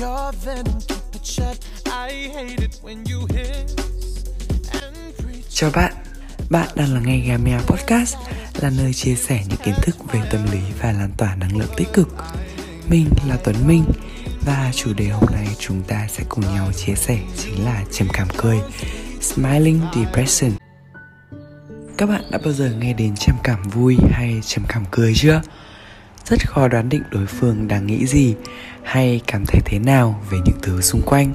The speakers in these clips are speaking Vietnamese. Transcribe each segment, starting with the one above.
your venom, keep it shut. I hate it when you hiss and preach. Chào bạn, bạn đang lắng nghe Gamia Podcast là nơi chia sẻ những kiến thức về tâm lý và lan tỏa năng lượng tích cực. Mình là Tuấn Minh và chủ đề hôm nay chúng ta sẽ cùng nhau chia sẻ chính là trầm cảm cười, Smiling Depression. Các bạn đã bao giờ nghe đến trầm cảm vui hay trầm cảm cười chưa? Rất khó đoán định đối phương đang nghĩ gì hay cảm thấy thế nào về những thứ xung quanh.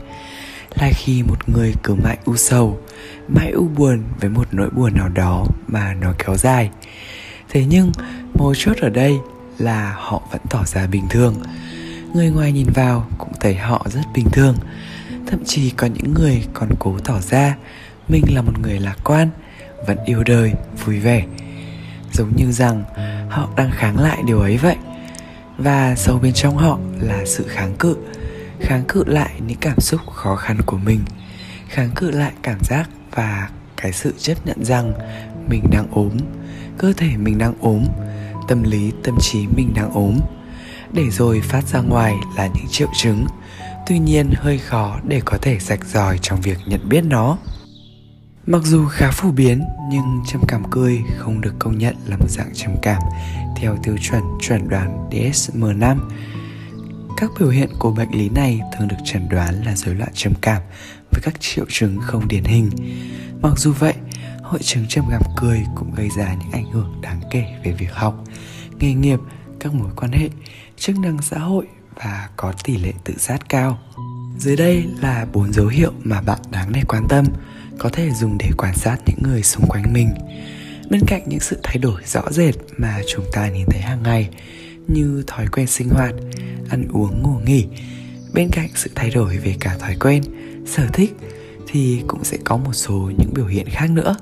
Là khi một người cứ mãi u sầu, mãi u buồn với một nỗi buồn nào đó mà nó kéo dài. Thế nhưng, mấu chốt ở đây là họ vẫn tỏ ra bình thường. Người ngoài nhìn vào cũng thấy họ rất bình thường. Thậm chí có những người còn cố tỏ ra mình là một người lạc quan, vẫn yêu đời, vui vẻ giống như rằng họ đang kháng lại điều ấy vậy. Và sâu bên trong họ là sự kháng cự kháng cự lại những cảm xúc khó khăn của mình, kháng cự lại cảm giác và cái sự chấp nhận rằng mình đang ốm, cơ thể mình đang ốm, tâm lý, tâm trí mình đang ốm. Để rồi phát ra ngoài là những triệu chứng, tuy nhiên hơi khó để có thể rạch ròi trong việc nhận biết nó. Mặc dù khá phổ biến nhưng trầm cảm cười không được công nhận là một dạng trầm cảm theo tiêu chuẩn chuẩn đoán DSM-5. Các biểu hiện của bệnh lý này thường được chẩn đoán là rối loạn trầm cảm với các triệu chứng không điển hình. Mặc dù vậy, hội chứng trầm cảm cười cũng gây ra những ảnh hưởng đáng kể về việc học, nghề nghiệp, các mối quan hệ, chức năng xã hội và có tỷ lệ tự sát cao. Dưới đây là bốn dấu hiệu mà bạn đáng để quan tâm có thể dùng để quan sát những người xung quanh mình. Bên cạnh những sự thay đổi rõ rệt mà chúng ta nhìn thấy hàng ngày, như thói quen sinh hoạt, ăn uống, ngủ nghỉ, bên cạnh sự thay đổi về cả thói quen, sở thích, thì cũng sẽ có một số những biểu hiện khác nữa.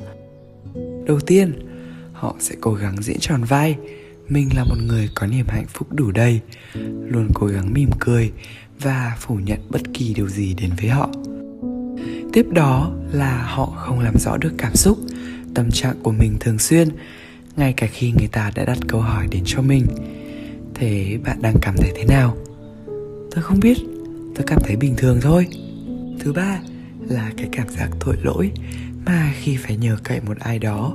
Đầu tiên, họ sẽ cố gắng diễn tròn vai. Mình là một người có niềm hạnh phúc đủ đầy, luôn cố gắng mỉm cười và phủ nhận bất kỳ điều gì đến với họ tiếp đó là họ không làm rõ được cảm xúc, tâm trạng của mình thường xuyên, ngay cả khi người ta đã đặt câu hỏi đến cho mình. Thế bạn đang cảm thấy thế nào? Tôi không biết, tôi cảm thấy bình thường thôi. Thứ ba là cái cảm giác tội lỗi mà khi phải nhờ cậy một ai đó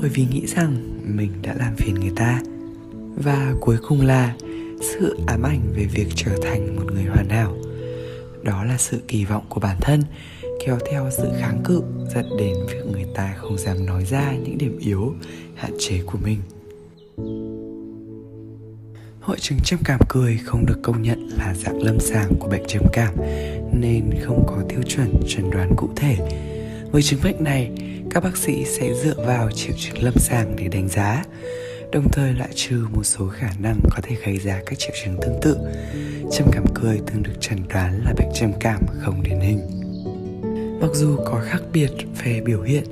bởi vì nghĩ rằng mình đã làm phiền người ta. Và cuối cùng là sự ám ảnh về việc trở thành một người hoàn hảo. Đó là sự kỳ vọng của bản thân kéo theo sự kháng cự dẫn đến việc người ta không dám nói ra những điểm yếu, hạn chế của mình. Hội chứng trầm cảm cười không được công nhận là dạng lâm sàng của bệnh trầm cảm, nên không có tiêu chuẩn chẩn đoán cụ thể. Với chứng bệnh này, các bác sĩ sẽ dựa vào triệu chứng lâm sàng để đánh giá, đồng thời loại trừ một số khả năng có thể gây ra các triệu chứng tương tự. Trầm cảm cười thường được chẩn đoán là bệnh trầm cảm không điển hình. Mặc dù có khác biệt về biểu hiện,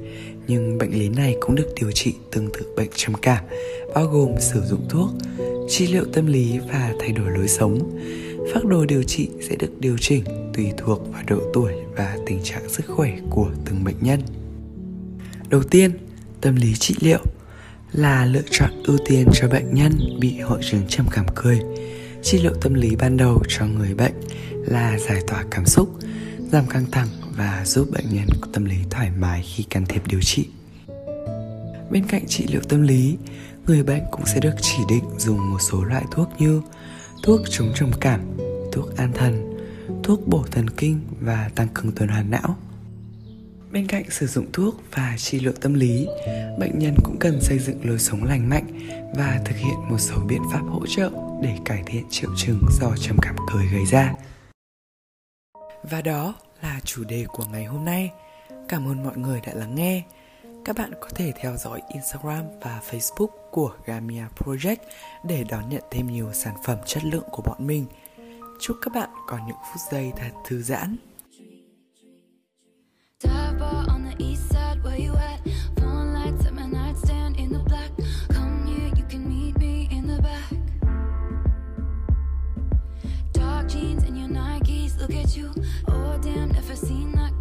nhưng bệnh lý này cũng được điều trị tương tự bệnh trầm cảm, bao gồm sử dụng thuốc, trị liệu tâm lý và thay đổi lối sống. Phác đồ điều trị sẽ được điều chỉnh tùy thuộc vào độ tuổi và tình trạng sức khỏe của từng bệnh nhân. Đầu tiên, tâm lý trị liệu là lựa chọn ưu tiên cho bệnh nhân bị hội chứng trầm cảm cười. Trị liệu tâm lý ban đầu cho người bệnh là giải tỏa cảm xúc, giảm căng thẳng và giúp bệnh nhân có tâm lý thoải mái khi can thiệp điều trị. Bên cạnh trị liệu tâm lý, người bệnh cũng sẽ được chỉ định dùng một số loại thuốc như thuốc chống trầm cảm, thuốc an thần, thuốc bổ thần kinh và tăng cường tuần hoàn não. Bên cạnh sử dụng thuốc và trị liệu tâm lý, bệnh nhân cũng cần xây dựng lối sống lành mạnh và thực hiện một số biện pháp hỗ trợ để cải thiện triệu chứng do trầm cảm cười gây ra. Và đó là chủ đề của ngày hôm nay. Cảm ơn mọi người đã lắng nghe. Các bạn có thể theo dõi Instagram và Facebook của Gamia Project để đón nhận thêm nhiều sản phẩm chất lượng của bọn mình. Chúc các bạn có những phút giây thật thư giãn. Look at you, goddamn if I seen that